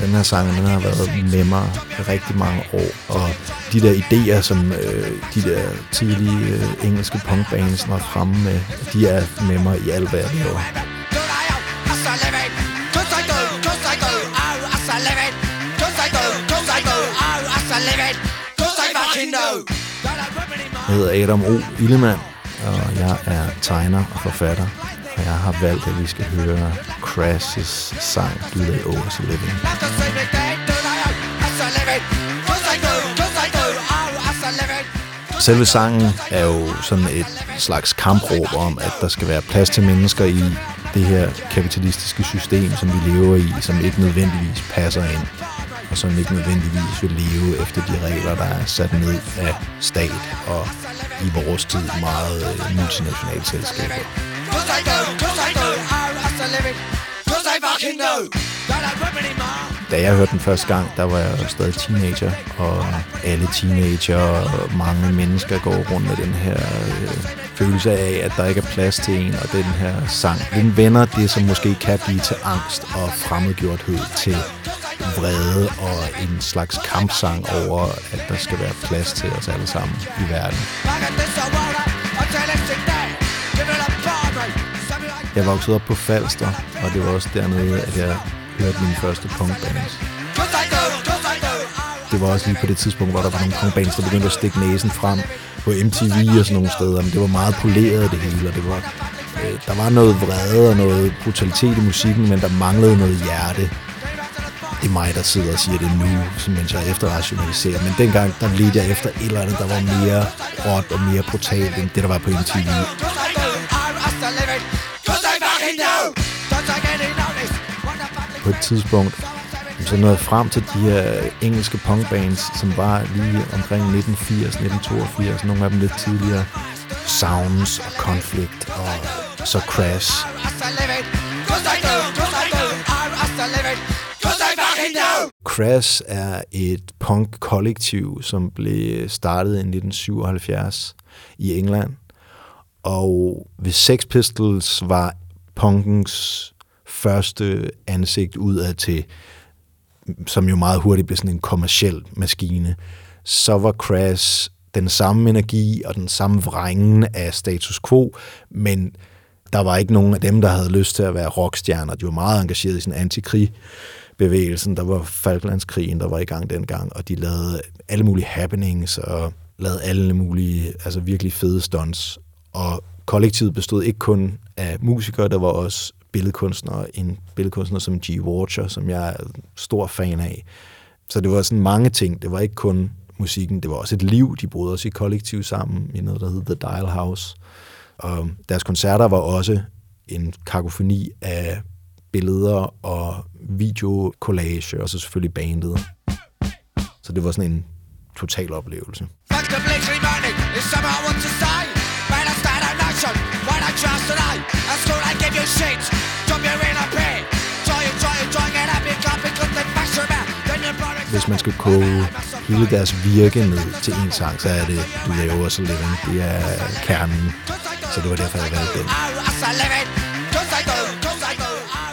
Den her sang, den har været med mig i rigtig mange år, og de der idéer, som øh, de der tidlige øh, engelske punkbands når fremme med, de er med mig i alt, hvad jeg laver. Jeg hedder Adam O. Illemann, og jeg er tegner og forfatter, og jeg har valgt, at vi skal høre Crash's sang Do They Owe Us a Living. Selve sangen er jo sådan et slags kampråb om, at der skal være plads til mennesker i det her kapitalistiske system, som vi lever i, som ikke nødvendigvis passer ind, og som ikke nødvendigvis vil leve efter de regler, der er sat ned af stat og i vores tid meget multinationale selskaber. Da jeg hørte den første gang, der var jeg stadig teenager, og alle teenager og mange mennesker går rundt med den her øh, følelse af, at der ikke er plads til en, og den her sang, den vender det, som måske kan blive til angst og fremmedgjorthed til vrede og en slags kampsang over, at der skal være plads til os alle sammen i verden. Jeg voksede op på Falster, og det var også dernede, at jeg hørte min første punkbands. Det var også lige på det tidspunkt, hvor der var nogle punkbands, der begyndte at stikke næsen frem på MTV og sådan nogle steder, men det var meget poleret det hele, og det var, øh, der var noget vrede og noget brutalitet i musikken, men der manglede noget hjerte det er mig, der sidder og siger det nu, mens jeg efterrationaliserer. Men dengang, der ledte jeg efter et eller andet, der var mere råt og mere brutalt end det, der var på MTV. På et tidspunkt, så nåede jeg frem til de her engelske punkbands, som var lige omkring 1980, 1982, nogle af dem lidt tidligere. Sounds og Conflict og så Crash. Crash er et punk-kollektiv, som blev startet i 1977 i England. Og hvis Sex Pistols var punkens første ansigt udad til, som jo meget hurtigt blev sådan en kommersiel maskine, så var Crash den samme energi og den samme vrængen af status quo, men der var ikke nogen af dem, der havde lyst til at være rockstjerner. De var meget engageret i sin antikrig bevægelsen. Der var Falklandskrigen, der var i gang dengang, og de lavede alle mulige happenings og lavede alle mulige, altså virkelig fede stunts. Og kollektivet bestod ikke kun af musikere, der var også billedkunstnere. En billedkunstner som G. Watcher, som jeg er stor fan af. Så det var sådan mange ting. Det var ikke kun musikken, det var også et liv. De boede også i kollektiv sammen i noget, der hed The Dial House. Og deres koncerter var også en kakofoni af billeder og videokollage, og så selvfølgelig bandet. Så det var sådan en total oplevelse. Hvis man skal koge hele deres virke ned til en sang, så er det Du laver så living. Det er kernen. Så det var derfor, jeg valgte den.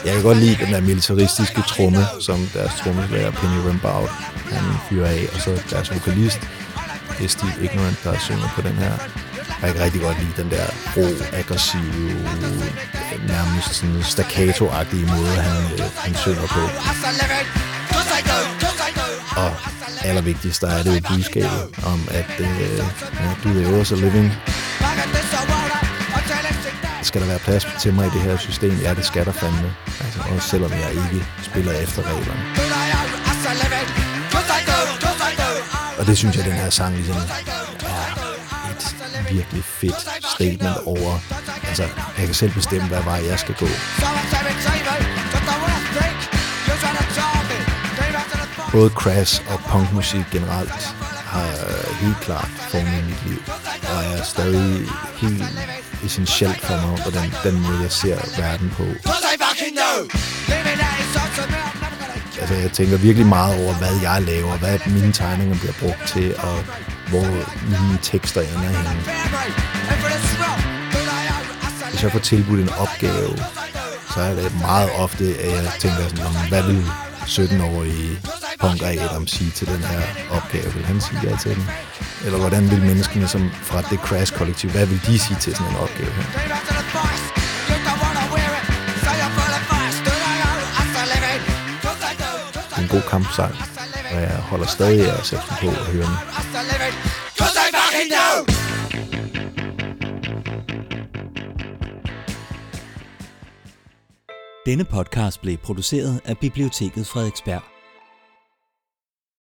Jeg kan godt lide den der militaristiske tromme, som deres trommeslager Penny Rimbaud han fyrer af, og så deres vokalist, det er Steve Ignorant, der synger på den her. Jeg kan rigtig godt lide den der ro, aggressive, nærmest sådan staccato-agtige måde, han, øh, han synger på. Og allervigtigst, der er det jo budskabet om, at øh, ja, du er også living skal der være plads til mig i det her system? Ja, det skal der fandme. Altså, også selvom jeg ikke spiller efter reglerne. Og det synes jeg, den her sang ligesom er et virkelig fedt statement over, altså, jeg kan selv bestemme, hvad vej jeg skal gå. Både crash og punkmusik generelt har helt klart formet mit liv, og er stadig helt essentielt for mig, og den, den måde, jeg ser verden på. Altså, jeg tænker virkelig meget over, hvad jeg laver, hvad mine tegninger bliver brugt til, og hvor mine tekster ender henne. Hvis jeg får tilbudt en opgave, så er det meget ofte, at jeg tænker sådan, hvad vil 17-årige punk Adam sige til den her opgave? Vil han sige ja til den? Eller hvordan vil menneskene som fra det Crash-kollektiv, hvad vil de sige til sådan en opgave her? En god kampsang, og jeg holder stadig af at sætte på og høre den. Denne podcast blev produceret af Biblioteket Frederiksberg.